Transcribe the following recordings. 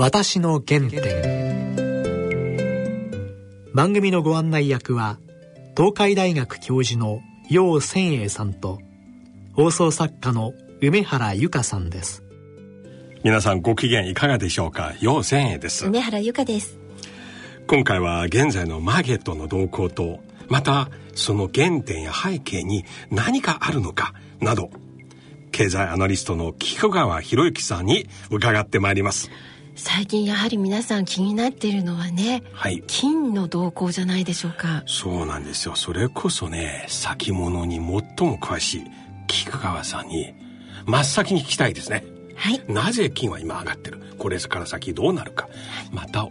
私の原点。番組のご案内役は東海大学教授の楊千栄さんと放送作家の梅原由香さんです。皆さんご機嫌いかがでしょうか？楊千栄です。梅原由香です。今回は現在のマーケットの動向とまたその原点や背景に何かあるのかなど経済アナリストの菊川博之さんに伺ってまいります最近やはり皆さん気になっているのはね、はい、金の動向じゃないでしょうか。そうなんですよ。それこそね先物に最も詳しい菊川さんに真っ先に聞きたいですね。はい。なぜ金は今上がってる？これから先どうなるか、はい、また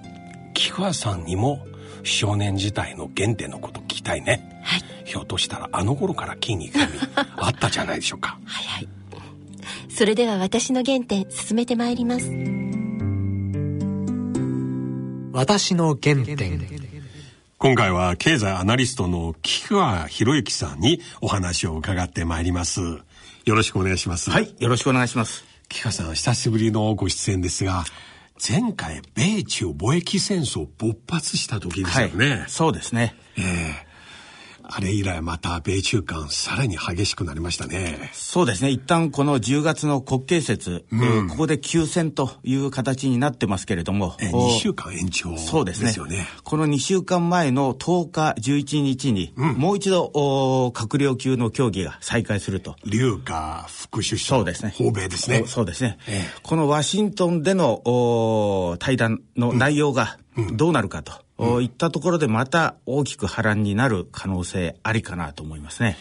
菊川さんにも少年時代の原点のこと聞きたいね、はい、ひょっとしたらあの頃から金に興味 あったじゃないでしょうか。はいはい。それでは私の原点進めてまいります私の原点。今回は経済アナリストの菊川博之さんにお話を伺ってまいります。よろしくお願いします。はいよろしくお願いします。菊川さん久しぶりのご出演ですが前回米中貿易戦争勃発した時ですよね、はい、そうですね。ええあれ以来また米中間さらに激しくなりましたね。そうですね。一旦この10月の国慶節、うん、えー、ここで休戦という形になってますけれども。えー、2週間延長、ね、そうですね。この2週間前の10日、11日に、うん、もう一度お閣僚級の協議が再開すると。劉華副首相。そうですね。訪米ですね。そうですね。えー、このワシントンでのお対談の内容がどうなるかと。うんうん、いったところでまた大きく波乱になる可能性ありかなと思いますね。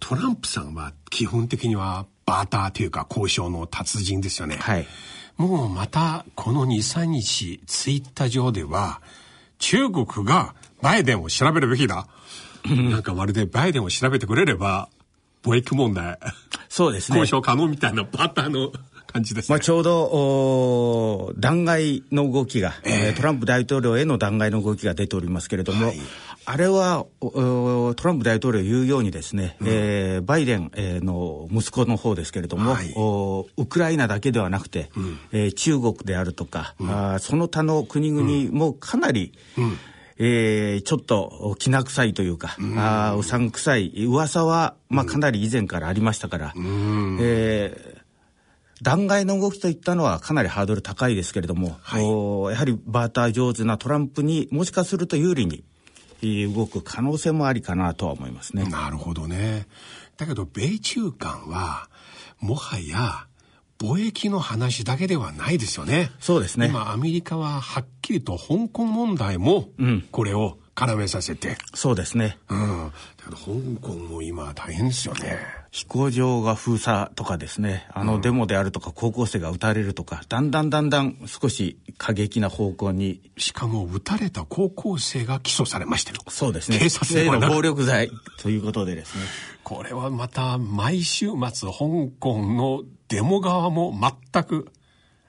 トランプさんは基本的にはバーターというか交渉の達人ですよね。はい。もうまたこの2、3日ツイッター上では中国がバイデンを調べるべきだ。なんかまるでバイデンを調べてくれれば貿易問題。そうですね。交渉可能みたいなバターの感じですね。まあ、ちょうど弾劾の動きが、えー、トランプ大統領への弾劾の動きが出ておりますけれども、はい、あれはトランプ大統領言うようにですね、うん、えー、バイデンの息子の方ですけれども、はい、ウクライナだけではなくて、うん、えー、中国であるとか、うん、あその他の国々もかなり、うん。えー、ちょっときな臭いというか、うん、あうさんくさい。噂は、まあ、かなり以前からありましたから、うん、えー、弾劾の動きといったのはかなりハードル高いですけれども、はい、やはりバーター上手なトランプにもしかすると有利に動く可能性もありかなとは思いますね。なるほどね。だけど米中間はもはや貿易の話だけではないですよね。そうですね。今アメリカははっきりと香港問題もこれを絡めさせて。うん、そうですね。うん。だけど香港も今大変ですよね。飛行場が封鎖とかですね、あのデモであるとか高校生が撃たれるとか、だんだんだんだん少し過激な方向に。しかも撃たれた高校生が起訴されましたよ。そうですね。警察への暴力罪ということでですね。これはまた毎週末香港のデモ側も全く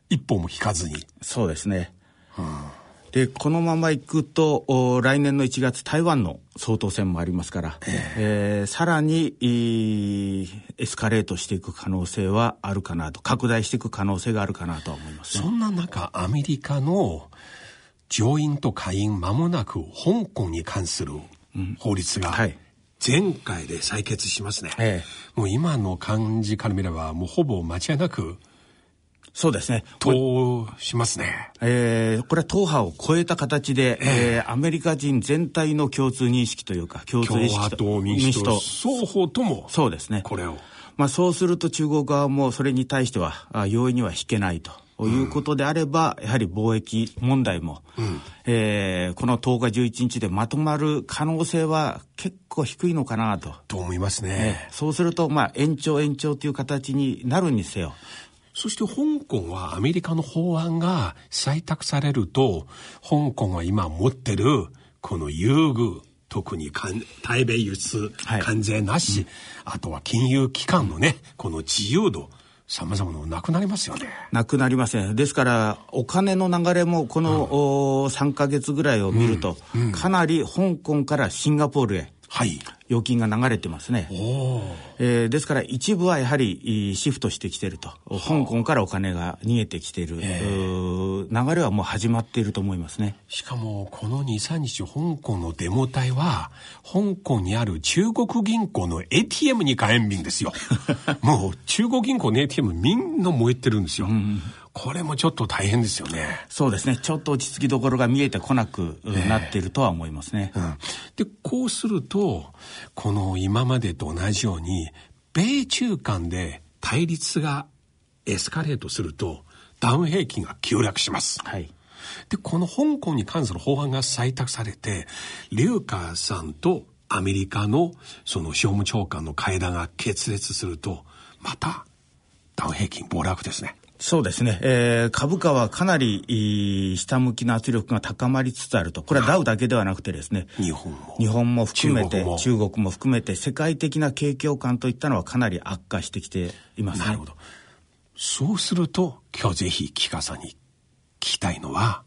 一歩も引かずに。そうですね。うんでこのままいくと来年の1月台湾の総統選もありますから、えー、えー、さらにエスカレートしていく可能性はあるかなと拡大していく可能性があるかなと思います、ね、そんな中アメリカの上院と下院間もなく香港に関する法律が、前回で採決しますね、ええ、もう今の感じから見ればもうほぼ間違いなくそうですね。通しますね。えー、これは党派を超えた形で、えー、アメリカ人全体の共通認識というか、共通意識と。民主党、双方とも。そうですね。これを。まあそうすると中国側もそれに対しては、あ容易には引けないと。いうことであれば、やはり貿易問題も、うん、えー、この10日、11日でまとまる可能性は結構低いのかなと。と思いますね。えー、そうすると、まあ、延長延長という形になるにせよ、そして香港はアメリカの法案が採択されると、香港は今持ってるこの優遇、特に対米輸出関税なし、はいうん、あとは金融機関のね、この自由度、様々ななくなりますよね。なくなりません。ですから、お金の流れもこの、うん、3か月ぐらいを見ると、うん。うん、かなり香港からシンガポールへ、はい。預金が流れてますね。えーですから一部はやはりいいシフトしてきてると。香港からお金が逃げてきてる、うー流れはもう始まっていると思いますね。しかも、この2、3日、香港のデモ隊は、香港にある中国銀行の ATM に火炎瓶ですよ。もう、中国銀行の ATM みんな燃えてるんですよ。これもちょっと大変ですよね。そうですね。ちょっと落ち着きどころが見えてこなくなっているとは思いますね。うんで、こうすると、この今までと同じように、米中間で対立がエスカレートすると、ダウン平均が急落します。はい。で、この香港に関する法案が採択されて、リューカーさんとアメリカのその商務長官の会談が決裂すると、また、ダウン平均暴落ですね。そうですね、えー株価はかなり下向きの圧力が高まりつつあると、これはダウだけではなくてですね、日本も。日本も含めて中国も中国も含めて世界的な景況感といったのはかなり悪化してきていますね。なるほど。そうすると、今日ぜひキカさんに聞きたいのは、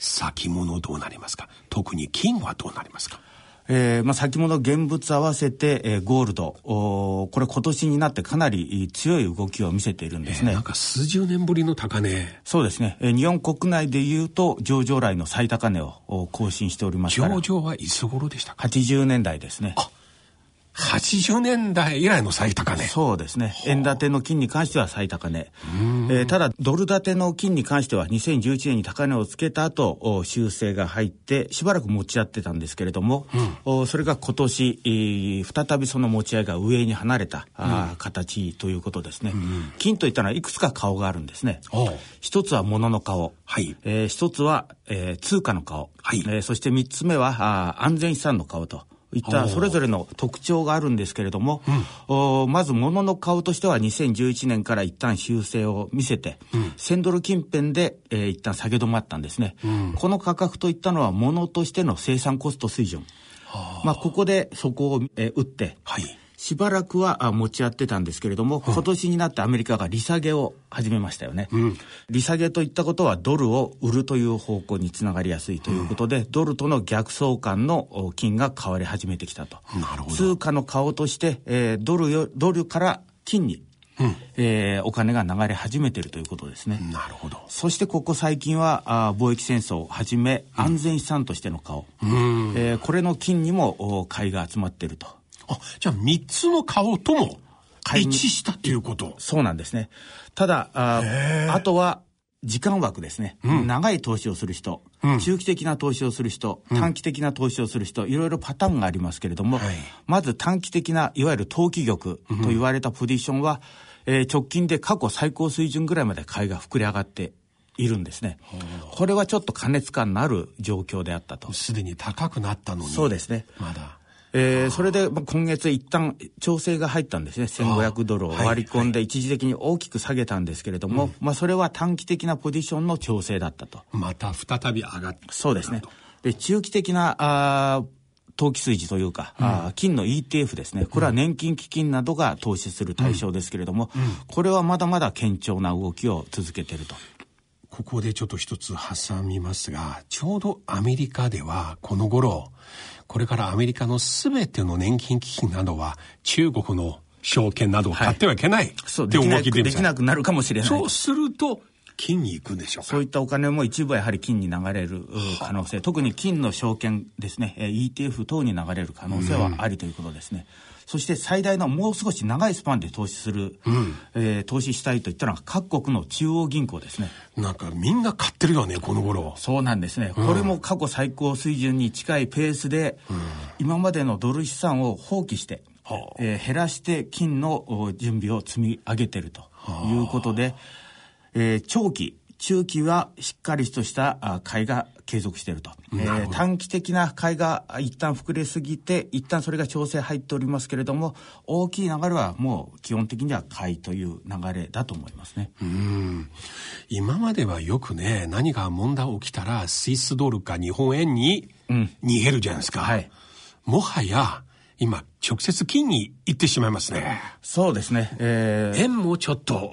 先物どうなりますか？特に金はどうなりますか？えーまあ、先物現物合わせて、えーゴールドおーこれ今年になってかなりい強い動きを見せているんですね。なんか数十年ぶりの高値。そうですね、えー日本国内でいうと上場来の最高値をお更新しておりますから上場はいつ頃でしたか？80年代ですね。80年代以来の最高値。そうですね。円建ての金に関しては最高値。えーただ、ドル建ての金に関しては2011年に高値をつけた後、お修正が入って、しばらく持ち合ってたんですけれども、おそれが今年、えー再びその持ち合いが上に離れた、あー形ということですね。金といったのはいくつか顔があるんですね。一つは物の顔。はいえー一つは、えー通貨の顔。はいえーそして三つ目はあー安全資産の顔と。いったそれぞれの特徴があるんですけれども、おまず物の顔としては2011年から一旦修正を見せて、1000ドル近辺で、えー一旦下げ止まったんですね、この価格といったのは物としての生産コスト水準。まあ、ここでそこを、えー打って、はい。しばらくはあ持ち合ってたんですけれども、今年になってアメリカが利下げを始めましたよね。利下げといったことはドルを売るという方向につながりやすいということで、ドルとの逆相関のお金が変わり始めてきたと。なるほど通貨の顔として、えードルよドルから金に、えーお金が流れ始めているということですね。なるほど。そしてここ最近はあー貿易戦争をはじめ安全資産としての顔、えーこれの金にもお買いが集まっていると。あ、じゃあ三つの顔とも一致したっていうこと。そうなんですね。ただ、ああとは、時間枠ですね、長い投資をする人、中期的な投資をする人、短期的な投資をする人、いろいろパターンがありますけれども、はいまず短期的な、いわゆる投機玉と言われたポジションは、えー直近で過去最高水準ぐらいまで買いが膨れ上がっているんですね。これはちょっと過熱感のある状況であったと。すでに高くなったのに。そうですね。まだ。えーそれでまあ今月一旦調整が入ったんですね。1500ドルを割り込んで一時的に大きく下げたんですけれども、まあそれは短期的なポジションの調整だったと。また再び上がった。そうですね。で、中期的な、あー投機水準というか、あー金の ETF ですね。これは年金基金などが投資する対象ですけれども、これはまだまだ堅調な動きを続けていると。ここでちょっと一つ挟みますが、ちょうどアメリカではこの頃、これからアメリカのすべての年金基金などは中国の証券などを買ってはいけない、そう、って動できなくきでるじゃないできなくなるかもしれない。そうすると、金に行くんでしょうかそういったお金も一部はやはり金に流れるう可能性、特に金の証券ですね、えー ETF 等に流れる可能性はありということですね。そして最大のもう少し長いスパンで投資する、えー投資したいといったのは各国の中央銀行ですね。なんかみんな買ってるよね、この頃。そうなんですね。これも過去最高水準に近いペースで、今までのドル資産を放棄して、えー減らして金のお準備を積み上げているということで、えー長期、中期はしっかりとしたあ買いが継続していると。えー短期的な買いがあ一旦膨れすぎて、一旦それが調整入っておりますけれども、大きい流れはもう基本的には買いという流れだと思いますね。今まではよくね、何か問題起きたら、スイスドルか日本円に逃げるじゃないですか。はいもはや、今、直接金に行ってしまいますね。そうですね。えー円もちょっと、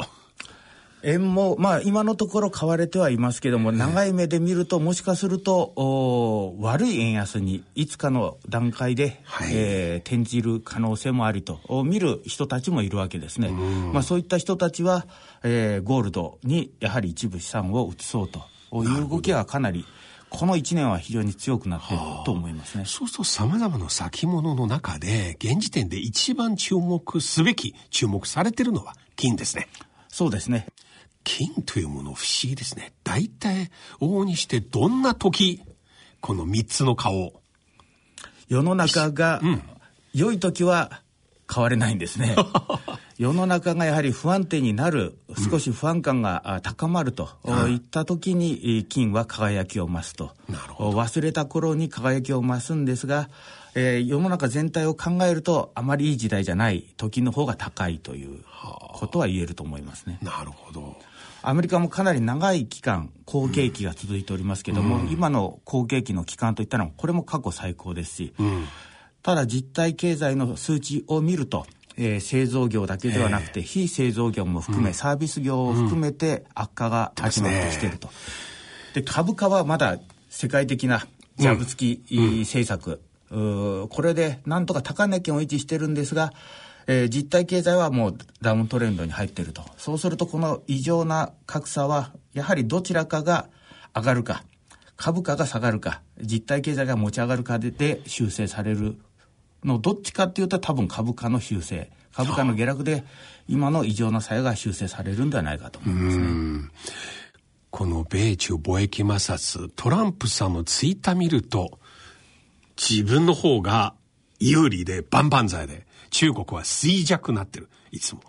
円も、まあ、今のところ買われてはいますけども、長い目で見ると、もしかすると、お悪い円安にいつかの段階で、はい、えー、転じる可能性もありと、見る人たちもいるわけですね。まあ、そういった人たちは、えー、ゴールドにやはり一部資産を移そうという動きはかなり、この1年は非常に強くなっていると思いますね。そうすると様々な先物の中で、現時点で一番注目すべき、注目されているのは金ですね。そうですね。金というもの不思議ですね。大体、往々にしてどんな時、この三つの顔。世の中が、良い時は変われないんですね。世の中がやはり不安定になる、少し不安感が高まるといった時に、金は輝きを増すと。忘れた頃に輝きを増すんですが、えー、世の中全体を考えると、あまりいい時代じゃない時の方が高いということは言えると思いますね。なるほど。アメリカもかなり長い期間、好景気が続いておりますけども、うん、今の好景気の期間といったのは、これも過去最高ですし、うん、ただ実体経済の数値を見ると、えー、製造業だけではなくて、非製造業も含め、サービス業を含めて悪化が始まってきていると。で、株価はまだ世界的なジャブ付き、政策、これでなんとか高値圏を維持してるんですが、えー、実体経済はもうダウントレンドに入っていると。そうするとこの異常な格差は、やはりどちらかが上がるか、株価が下がるか、実体経済が持ち上がるかでで修正されるのどっちかっていうと多分株価の修正株価の下落で今の異常な差が修正されるんではないかと思いますね。この米中貿易摩擦トランプさんのツイッター見ると自分の方が有利で万々歳で中国は衰弱になってる。いつも。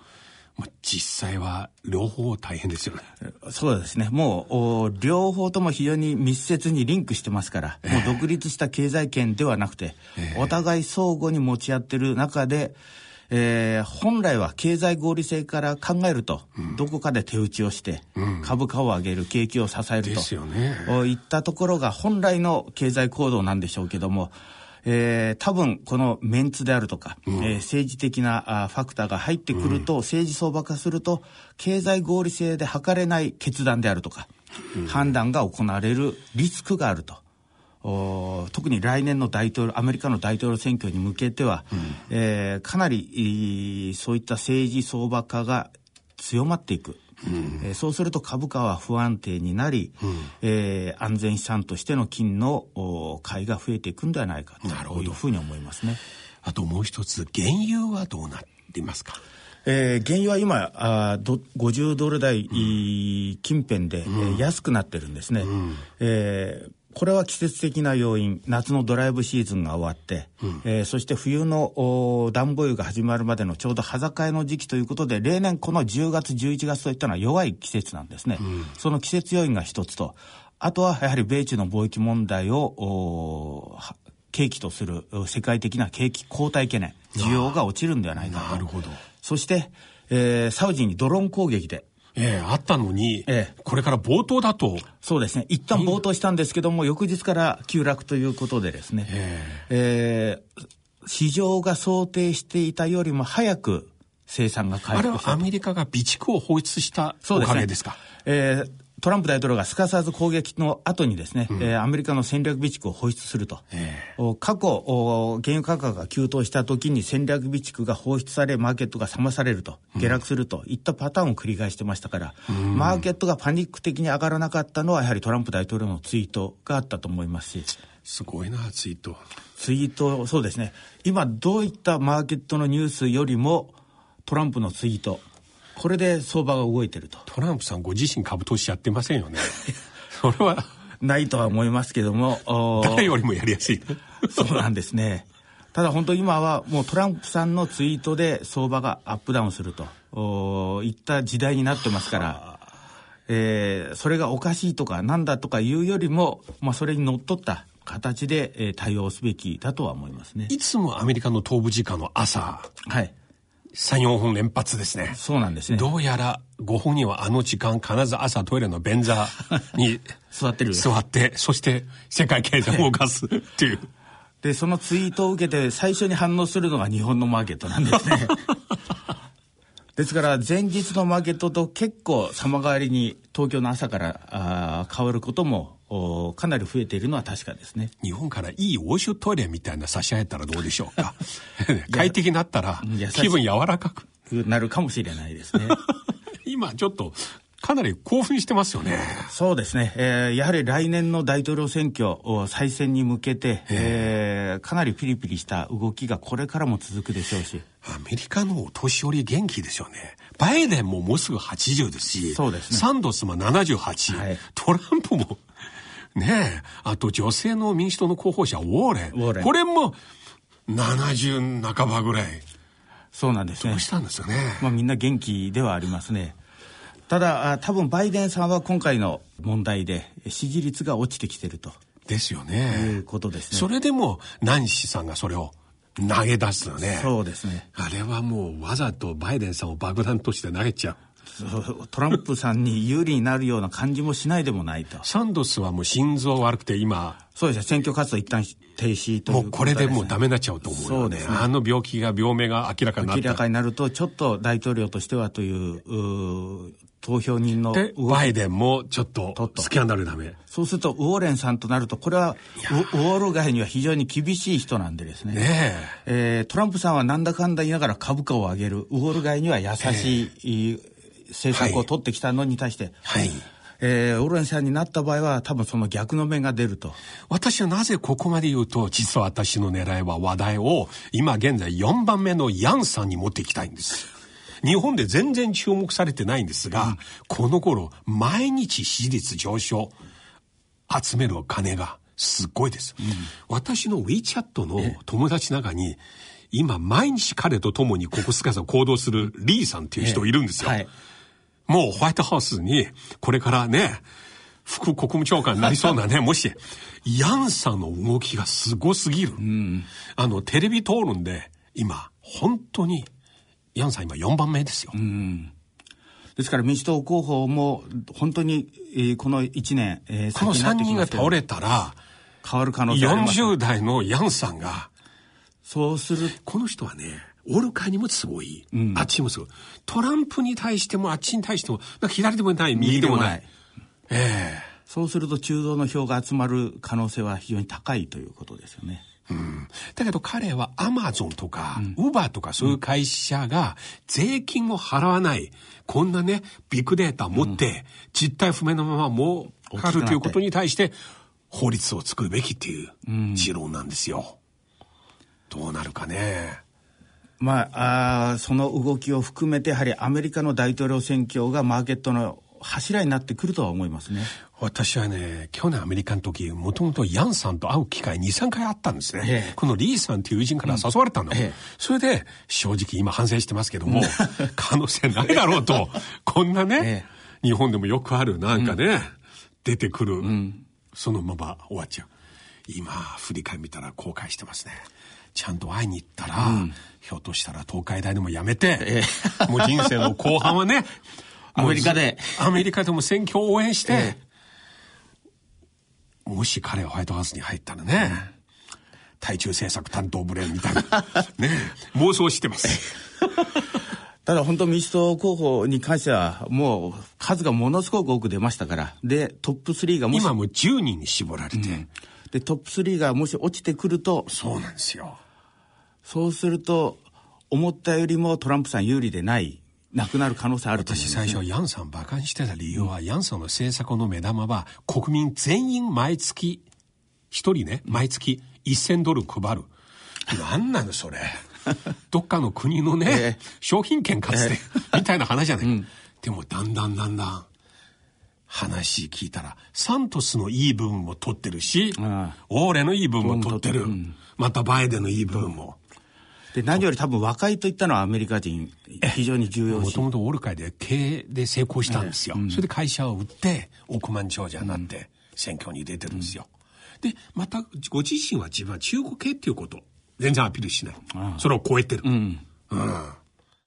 まあ、実際は両方大変ですよね。そうですね。もう、両方とも非常に密接にリンクしてますから、えー、もう独立した経済圏ではなくて、えー、お互い相互に持ち合ってる中で、えー、本来は経済合理性から考えると、うん、どこかで手打ちをして、うん、株価を上げる、景気を支えると、ですよね、いったところが本来の経済行動なんでしょうけども、えー、多分このメンツであるとか、うん、えー、政治的なあファクターが入ってくると、うん、政治相場化すると、経済合理性で測れない決断であるとか、うん、判断が行われるリスクがあると。特に来年の大統領アメリカの大統領選挙に向けては、うん、えー、かなりそういった政治相場化が強まっていくうん、えー、そうすると株価は不安定になり、うん、えー、安全資産としての金の買いが増えていくんではないかというふうに思いますね。あともう一つ、原油はどうなっていますか？えー、原油は今あど50ドル台、うん、近辺で、うん、えー、安くなってるんですね、うん、えー、これは季節的な要因、夏のドライブシーズンが終わって、うん、えー、そして冬の暖房湯が始まるまでのちょうど端境の時期ということで、例年この10月、11月といったのは弱い季節なんですね。うん、その季節要因が一つと、あとはやはり米中の貿易問題を、景気とする世界的な景気後退懸念、需要が落ちるんではないかと。なるほど。そして、えー、サウジにドローン攻撃で、ええあったのに、ええ、これから冒頭だと。そうですね。一旦冒頭したんですけども、翌日から急落ということでですね、えええー、市場が想定していたよりも早く生産が回復した。あれはアメリカが備蓄を放出したおかげですか？すね、えートランプ大統領がすかさず攻撃の後にですね、うん、えー、アメリカの戦略備蓄を放出すると。過去、原油価格が急騰した時に戦略備蓄が放出され、マーケットが冷まされると、下落するといったパターンを繰り返してましたから、うん、マーケットがパニック的に上がらなかったのは、やはりトランプ大統領のツイートがあったと思いますし。すごいな、ツイート。ツイート、そうですね。今、どういったマーケットのニュースよりも、トランプのツイート、これで相場が動いてると。トランプさんご自身株投資やってませんよね。それは。ないとは思いますけども。誰よりもやりやすい。そうなんですね。ただ本当今はもうトランプさんのツイートで相場がアップダウンするといった時代になってますから、えー、それがおかしいとかなんだとかいうよりも、まあ、それにのっとった形で、えー、対応すべきだとは思いますね。いつもアメリカの東部時間の朝、はい、3、4本連発ですね。そうなんですね。どうやら、ご本人はあの時間、必ず朝トイレの便座に 座ってる。座って、そして世界経済を動かすっていう。で、そのツイートを受けて最初に反応するのが日本のマーケットなんですね。ですから前日のマーケットと結構様変わりに東京の朝からあ変わることもかなり増えているのは確かですね日本からいい欧州トイレみたいな差し上げたらどうでしょうか？快適になったら気分柔らかくなるかもしれないですね 今ちょっとかなり興奮してますよね。そうですね。えー、やはり来年の大統領選挙、再選に向けて、えー、かなりピリピリした動きがこれからも続くでしょうし。アメリカのお年寄り元気ですよね。バイデンももうすぐ80ですし、そうですね。サンドスも78、はい、トランプも、ねえ、あと女性の民主党の候補者、ウォーレン。ウォーレン。これも70半ばぐらい。そうなんですね。どうしたんですよね。まあみんな元気ではありますね。ただ、多分バイデンさんは今回の問題で支持率が落ちてきてると。ですよね。いうことですね。それでも、ナンシーさんがそれを投げ出すのね。そうですね。あれはもうわざとバイデンさんを爆弾として投げちゃう。トランプさんに有利になるような感じもしないでもないと。サンドスはもう心臓悪くて今。そうですね。選挙活動一旦停止という、ね、もうこれでもうダメになっちゃうと思う、ね、そうですね。あの病気が、病名が明らかにな明らかになると、ちょっと大統領としてはというう投票人のでバイデンもちょっとスキャンダルダメそうするとウォーレンさんとなるとこれはウォール街には非常に厳しい人なんでですねねえー、トランプさんはなんだかんだ言いながら株価を上げるウォール街には優しい、政策を取ってきたのに対して、はい、えー、オーレンさんになった場合は多分その逆の面が出ると。私はなぜここまで言うと、実は私の狙いは話題を今現在4番目のヤンさんに持っていきたいんです。日本で全然注目されてないんですが、うん、この頃、毎日支持率上昇、集める金がすっごいです。うん、私の WeChat の友達の中に、今毎日彼と共にここすかさ行動するリーさんっていう人いるんですよ。はい、もうホワイトハウスにこれからね、副国務長官になりそうなね、もし、ヤンさんの動きがすごすぎる。うん、あの、テレビ討論で今、本当にヤンさん今4番目ですよ。うんですから民主党候補も本当に、えー、この1年、えー、この3人が倒れたら、変わる可能性あります。40代のヤンさんが、そうする。この人はね、オルカにもすごい、うん、あっちにもすごい。トランプに対してもあっちに対しても、なんか左でもない、右でもない。ええー、そうすると中道の票が集まる可能性は非常に高いということですよね。うん、だけど彼はアマゾンとか、ウバーとかそういう会社が税金を払わない、こんなね、ビッグデータを持って、実態不明のままもうかるということに対して、法律を作るべきっていう持論なんですよ。どうなるかね。まあ、あその動きを含めて、やはりアメリカの大統領選挙がマーケットの柱になってくるとは思いますね。私はね、去年アメリカの時、もともとヤンさんと会う機会2、3回あったんですね。ええ、このリーさんっていう友人から誘われたの、うんえ、それで、正直今反省してますけども、可能性ないだろうと、こんなね、日本でもよくある、なんかね、うん、出てくる、うん、そのまま終わっちゃう。今、振り返り見たら後悔してますね。ちゃんと会いに行ったら、ひょっとしたら東海大でもやめて、もう人生の後半はね、アメリカで。アメリカでも選挙を応援して、もし彼がホワイトハウスに入ったらね、対中政策担当ブレーンみたいな、ね、妄想してます。ただ本当民主党候補に関してはもう数がものすごく多く出ましたから。で、トップ3がもし。今もう10人に絞られて、うん、で、トップ3がもし落ちてくると。そうなんですよ。そうすると、思ったよりもトランプさん有利でないなくなる可能性あるとね、私最初ヤンさん馬鹿にしてた理由は、うん、ヤンさんの政策の目玉は国民全員毎月一人ね毎月1000ドル配る。何なのそれ。どっかの国のね、えー、商品券かつて、えー、みたいな話じゃない、うん、でもだんだんだんだん話聞いたらサントスのいい部分も取ってるし、オーレのいい部分も取ってる、うん、またバイデンのいい部分も、で、何より多分若いといったのはアメリカ人、非常に重要もともとオルカイで経営で成功したんですよ。うん、それで会社を売って、億万長者になって、選挙に出てるんですよ。で、また、ご自身は自分は中国系っていうこと、全然アピールしない。それを超えてる。うん。うん、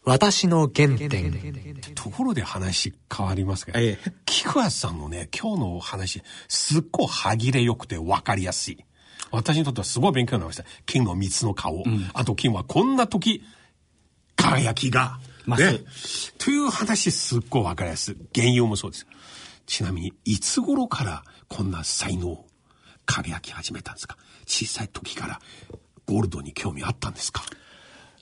私の原点。ところで話変わりますけど、ええ、菊橋さんのね、今日の話、すっごい歯切れよくて分かりやすい。私にとってはすごい勉強になりました。金の三つの顔。うん、あと金はこんな時、輝きがます。ね、という話すっごいわかりやすい。原油もそうです。ちなみに、いつ頃からこんな才能、輝き始めたんですか？小さい時からゴールドに興味あったんですか？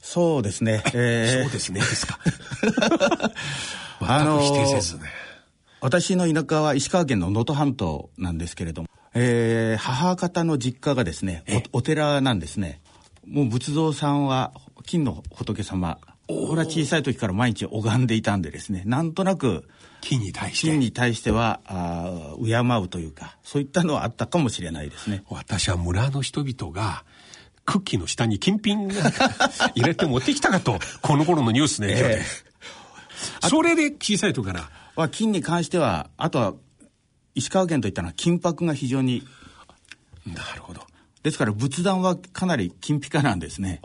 そうですね。えー、そうですね、ですか。全く否定せずね。私の田舎は石川県の能登半島なんですけれども、えー、母方の実家がですねお、お寺なんですね。もう仏像さんは金の仏様、これは小さい時から毎日拝んでいたんでですね、なんとなく、金に対して。金に対しては、あ敬うというか、そういったのはあったかもしれないですね。私は村の人々が、クッキーの下に金品入れて持ってきたかと、この頃のニュースの影響で。えー、それで小さい時から。は金に関しては、あとは、石川県といったのは金箔が非常に。なるほど。ですから仏壇はかなり金ピカなんですね。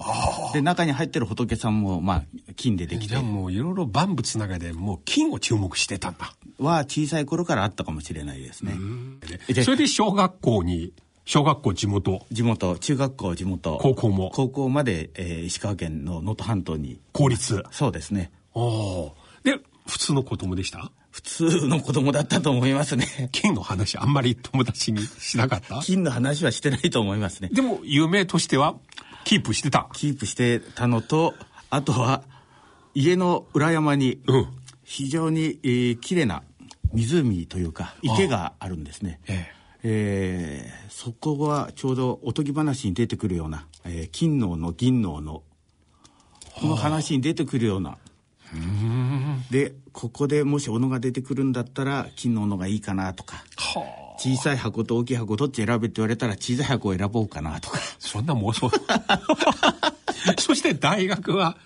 で、中に入ってる仏さんも、まあ、金でできて。じゃあもういろいろ万物の中でもう金を注目してたんだ。は小さい頃からあったかもしれないですね。それで小学校に小学校地元地元中学校地元高校も高校まで、えー、石川県の能登半島に公立そうですねおで普通の子供でした？普通の子供だったと思いますね。金の話あんまり友達にしなかった？金の話はしてないと思いますね。でも有名としてはキープしてた？キープしてたのとあとは家の裏山に非常に、えー、綺麗な湖というか池があるんですね、ええ。えー、そこはちょうどおとぎ話に出てくるような、えー、金のの銀ののこの話に出てくるようなでここでもし斧が出てくるんだったら金の斧がいいかなとか小さい箱と大きい箱どっち選べって言われたら小さい箱を選ぼうかなとか。そんな妄想。そして大学は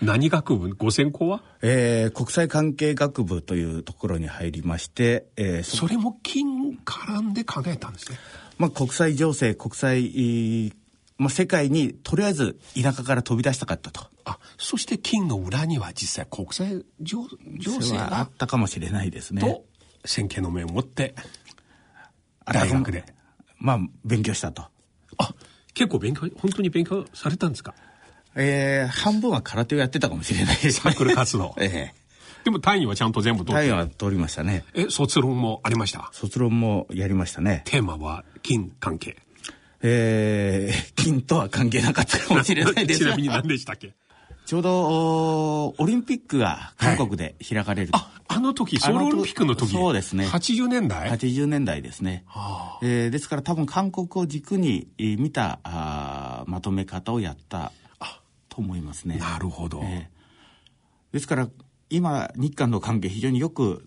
何学部？ご専攻は？えー、国際関係学部というところに入りまして、えー、それも金絡んで考えたんですね。まあ、国際情勢、国際、まあ、世界にとりあえず田舎から飛び出したかったと。あ、そして金の裏には実際国際情情勢があったかもしれないですね。と、先見の目を持って、大学で。まあ、勉強したと。あ、結構勉強、本当に勉強されたんですか？えー、半分は空手をやってたかもしれないです、ね、サークル活動。ええでも単位はちゃんと全部取って単位は取りましたね。え、卒論もありました？卒論もやりましたね。テーマは金関係。えー、金とは関係なかったかもしれないです。ちなみに何でしたっけ？ちょうどオリンピックが韓国で開かれる、はい、ああの時ソウルオリンピックの時？そうですね。80年代？80年代ですね、はあ、えー、ですから多分韓国を軸に見たあまとめ方をやったと思いますね。なるほど。えー、ですから今日韓の関係非常によく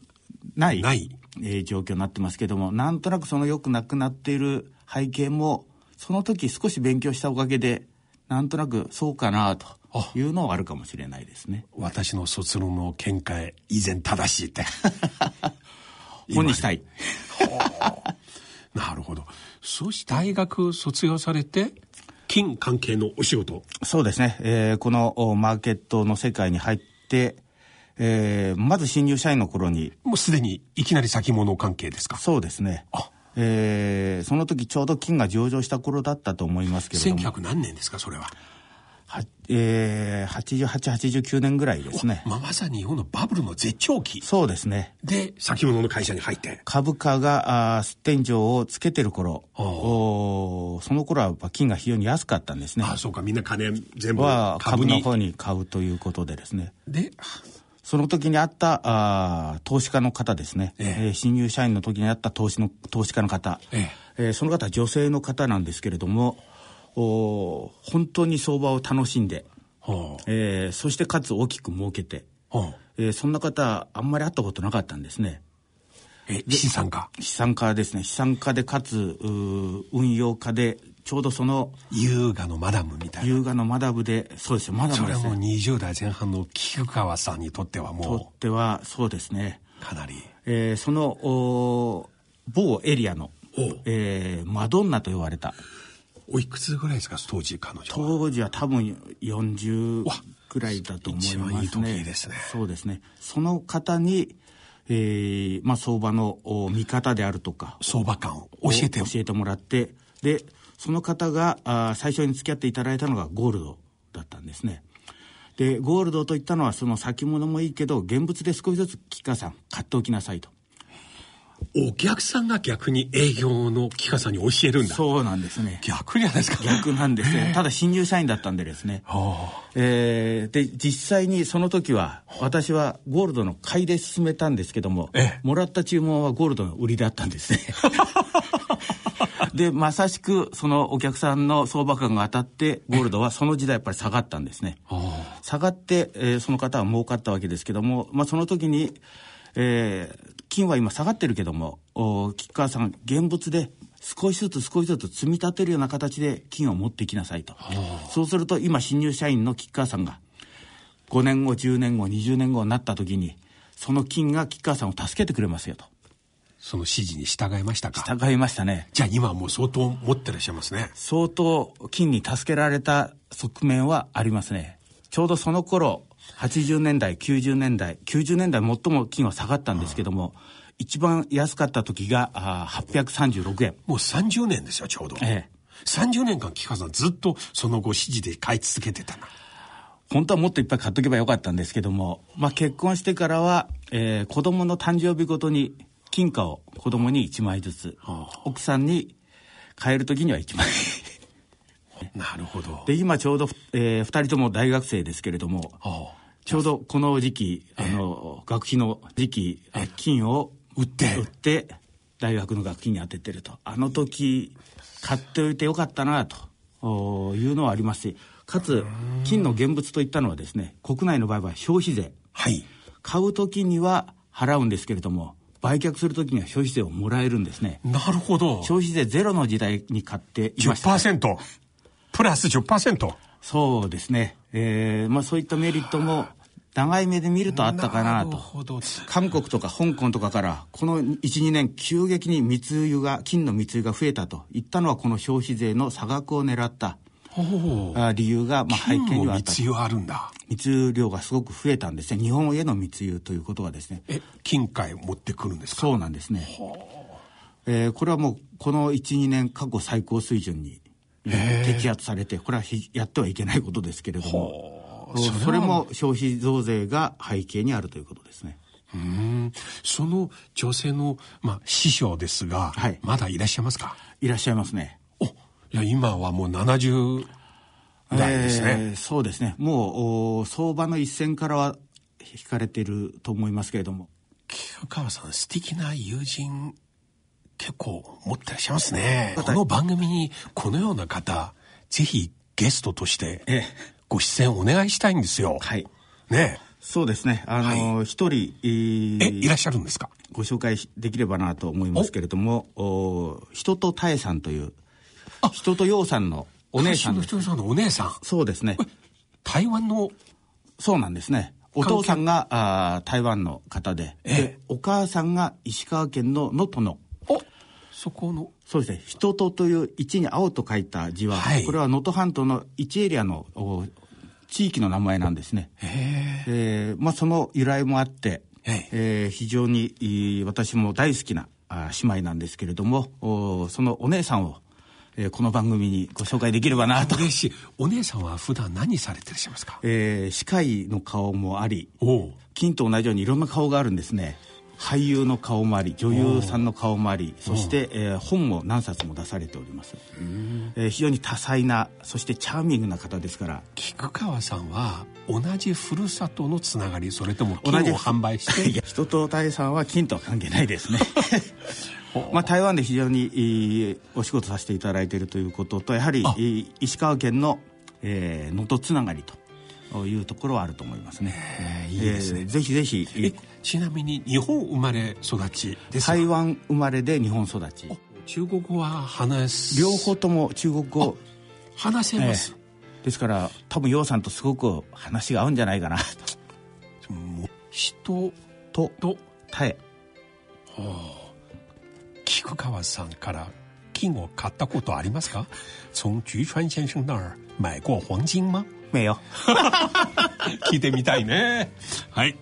ないない。えー、状況になってますけどもなんとなくそのよくなくなっている背景もその時少し勉強したおかげでなんとなくそうかなというのはあるかもしれないですね。私の卒論の見解以前正しいって。本にしたい。なるほど。そして大学卒業されて金関係のお仕事。そうですね、えー、このマーケットの世界に入って、えー、まず新入社員の頃に。もうすでにいきなり先物関係ですか？そうですね。あえー、その時ちょうど金が上場した頃だったと思いますけれども1900何年ですかそれははえー、88、89年ぐらいですね。まあ、まさに日本のバブルの絶頂期。そうですね。で、先物の会社に入って。株価が、あ天井をつけてる頃、おその頃は金が非常に安かったんですね。あそうか、みんな金全部は株の方に買うということでですね。で、その時にあったあ投資家の方ですね、ええ。えー、新入社員の時にあった投資の投資家の方、ええ。えー、その方女性の方なんですけれども、お本当に相場を楽しんで、はあ、えー、そしてかつ大きく儲けて、はあ、えー、そんな方あんまり会ったことなかったんですね。え資産家？資産家ですね。資産家でかつ運用家でちょうどその優雅のマダムみたいな。優雅のマダムでそうですよマダムです、ね、それはもう20代前半の菊川さんにとってはもうとってはそうですね。かなり、えー、そのお某エリアの、えー、マドンナと呼ばれた。おいくつぐらいですか当時彼女は。当時は多分40ぐらいだと思いますね。一番いい時ですね。そうですね。その方にえーまあ、相場の見方であるとか相場感を教えて教えてもらってでその方があ最初に付き合っていただいたのがゴールドだったんですね。でゴールドといったのはその先物もいいけど現物で少しずつ吉川さん買っておきなさいと。お客さんが逆に営業の吉川さんに教えるんだ。そうなんですね。逆じゃないですか？逆なんですね。ただ新入社員だったんでですね、えー、で実際にその時は私はゴールドの買いで進めたんですけどももらった注文はゴールドの売りだったんですね でまさしくそのお客さんの相場感が当たってゴールドはその時代やっぱり下がったんですね。下がって、えー、その方は儲かったわけですけども、まあ、その時に、えー、金は今下がってるけども吉川さん現物で少しずつ少しずつ積み立てるような形で金を持ってきなさいと。そうすると今新入社員の吉川さんが5年後10年後20年後になった時にその金が吉川さんを助けてくれますよとその指示に従いましたか？従いましたね。じゃあ今はもう相当持ってらっしゃいますね。相当金に助けられた側面はありますね。ちょうどその頃、80年代、90年代、90年代最も金は下がったんですけども、一番安かった時があ836円。もう30年ですよ、ちょうど。ええ。30年間、木川さんずっとその後指示で買い続けてたな。本当はもっといっぱい買っとけばよかったんですけども、まあ結婚してからは、えー、子供の誕生日ごとに金貨を子供に1枚ずつ、はあ、奥さんに買える時には1枚。なるほど。で今ちょうど、えー、2人とも大学生ですけれども、はあ、ちょうどこの時期あの、学費の時期金を売って売って。大学の学費に当ててると。あの時買っておいてよかったなというのはありますしかつ金の現物といったのはですね国内の場合は消費税、はい、買う時には払うんですけれども売却するときには消費税をもらえるんですね。なるほど。消費税ゼロの時代に買っていました。10%。プラス10%。そうですね。えー、まあそういったメリットも長い目で見るとあったかなと。韓国とか香港とかからこの1、2年急激に密輸が、金の密輸が増えたといったのはこの消費税の差額を狙った理由が、まあ、背景にはあった密輸あるんだ密輸量がすごく増えたんですね。日本への密輸ということはですね。え金塊持ってくるんですか？そうなんですね、えー、これはもうこの12年過去最高水準に摘発されてこれはやってはいけないことですけれども。それも消費増税が背景にあるということですね。うん。その女性の、まあ、師匠ですが、はい、まだいらっしゃいますか？いらっしゃいますね。いや、今はもう70代ですね。えー、そうですね。もう、相場の一線からは引かれていると思いますけれども。清川さん、素敵な友人、結構持ってらっしゃいますね。この番組にこのような方、ぜひゲストとしてご出演お願いしたいんですよ。はい。ねそうですね。あの、一、はい、人、えー、え、いらっしゃるんですか？ご紹介できればなと思いますけれども、お人とたえさんという、人とようさんのお姉さんお姉さん。そうですね。台湾の？そうなんですね。お父さんがあ台湾の方で。え。でお母さんが石川県の能登の。おそこの？そうですね。人とという一に青と書いた字は、はい、これは能登半島の一エリアの地域の名前なんですね。えー、まあ、その由来もあって、えー、非常に私も大好きなあ姉妹なんですけれどもそのお姉さんをえー、この番組にご紹介できればなと。嬉しい。お姉さんは普段何されてらっしゃいますか？えー、歯科医の顔もあり、金と同じようにいろんな顔があるんですね。俳優の顔もあり女優さんの顔もありそして、えー、本も何冊も出されております、えー、非常に多彩なそしてチャーミングな方ですから。菊川さんは同じふるさとのつながりそれとも金を販売して？人と大さんは金とは関係ないですね まあ、台湾で非常にお仕事させていただいているということとやはり石川県の能登、えー、つながりというところはあると思いますね。えー、いいですね、えー、ぜひぜひちなみに日本生まれ育ちです台湾生まれで日本育ち。中国語は話す。両方とも中国語。話せます、えー、ですから多分楊さんとすごく話が合うんじゃないかな。と人と。とたえ、はあ菊川さんから金を買ったことありますか？从菊川先生那儿買过黄金吗？没有。聞いてみたいね。はい。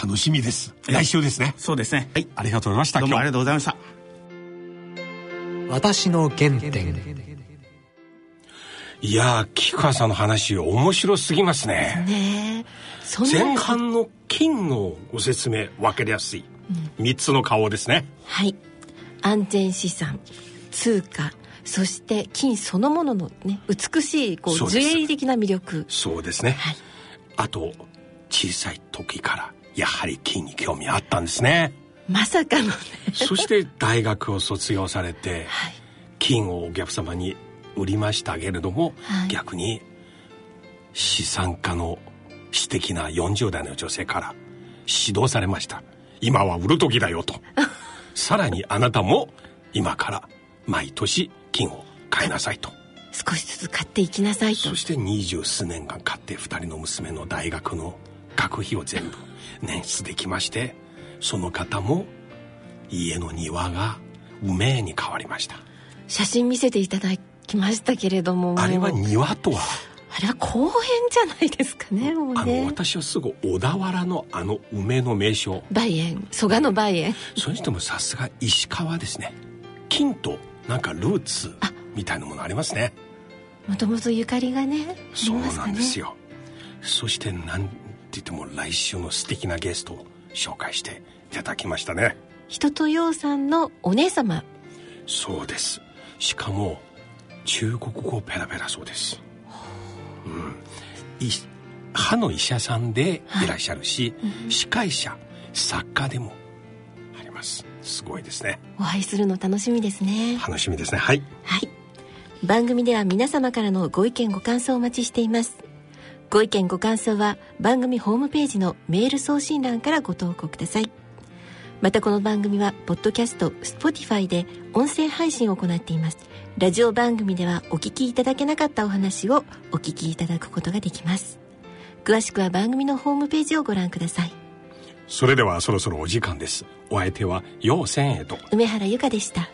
楽しみです。来週ですね。そうですね。はい。ありがとうございました。どうもありがとうございました。私の原点。いや菊川さんの話面白すぎますね。ねそ前半の金のご説明分かりやすい、うん、3つの顔ですね。はい安全資産通貨そして金そのもののね美しいこうジュエリー的な魅力。そうですね、はい、あと小さい時からやはり金に興味あったんですね。まさかのね。そして大学を卒業されて、はい、金をお客様に売りましたけれども、はい、逆に資産家の私的な40代の女性から指導されました。今は売る時だよと さらにあなたも今から毎年金を買いなさいと。少しずつ買っていきなさいと。そして二十数年間買って2人の娘の大学の学費を全部捻出できましてその方も家の庭が梅に変わりました。写真見せていただきましたけれども。あれは庭とはあれは公園じゃないですかねもうね。あの私はすぐ小田原のあの梅の名所。梅園。蘇我の梅園。それにしてもさすが石川ですね。金となんかルーツみたいなものありますね。もともとゆかりがねそうなんですよ。そしてなんて言っても来週の素敵なゲストを紹介していただきましたね。人とようさんのお姉様。そうです。しかも中国語ペラペラそうです。うん歯の医者さんでいらっしゃるし、はい、司会者作家でもあります。すごいですね。お会いするの楽しみですね。楽しみですね。はい。はい。番組では皆様からのご意見ご感想をお待ちしています。ご意見ご感想は番組ホームページのメール送信欄からご投稿くださいまたこの番組はポッドキャスト Spotify で音声配信を行っています。ラジオ番組ではお聞きいただけなかったお話をお聞きいただくことができます。詳しくは番組のホームページをご覧ください。それではそろそろお時間です。お相手は陽千恵と梅原由香でした